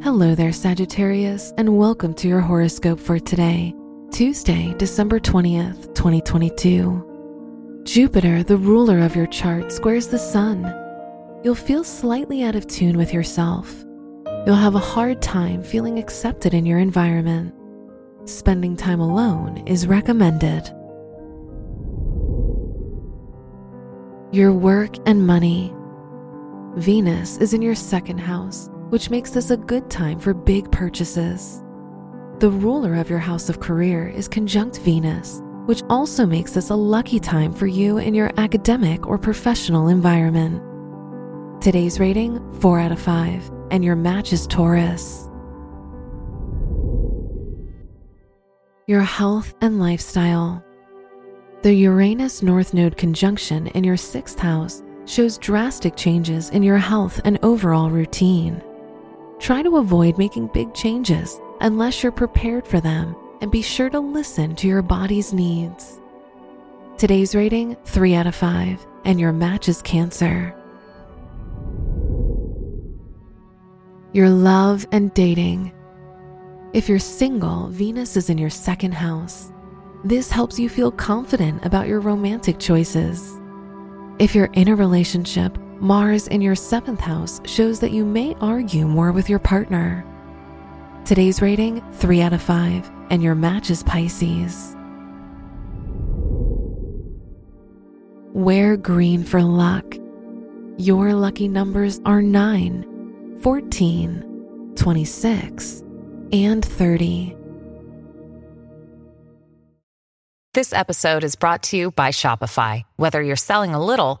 Hello there, Sagittarius, and welcome to your horoscope for today, Tuesday, December 20th, 2022. Jupiter, the ruler of your chart, squares the sun. You'll feel slightly out of tune with yourself. You'll have a hard time feeling accepted in your environment. Spending time alone is recommended. Your work and money. Venus is in your second house which makes this a good time for big purchases. The ruler of your house of career is conjunct Venus, which also makes this a lucky time for you in your academic or professional environment. Today's rating 4 out of 5, and your match is Taurus. Your health and lifestyle. The Uranus North Node conjunction in your sixth house shows drastic changes in your health and overall routine. Try to avoid making big changes unless you're prepared for them and be sure to listen to your body's needs. Today's rating 3 out of 5, and your match is Cancer. Your love and dating. If you're single, Venus is in your second house. This helps you feel confident about your romantic choices. If you're in a relationship, Mars in your seventh house shows that you may argue more with your partner. Today's rating 3 out of 5, and your match is Pisces. Wear green for luck. Your lucky numbers are 9, 14, 26, and 30. This episode is brought to you by Shopify. Whether you're selling a little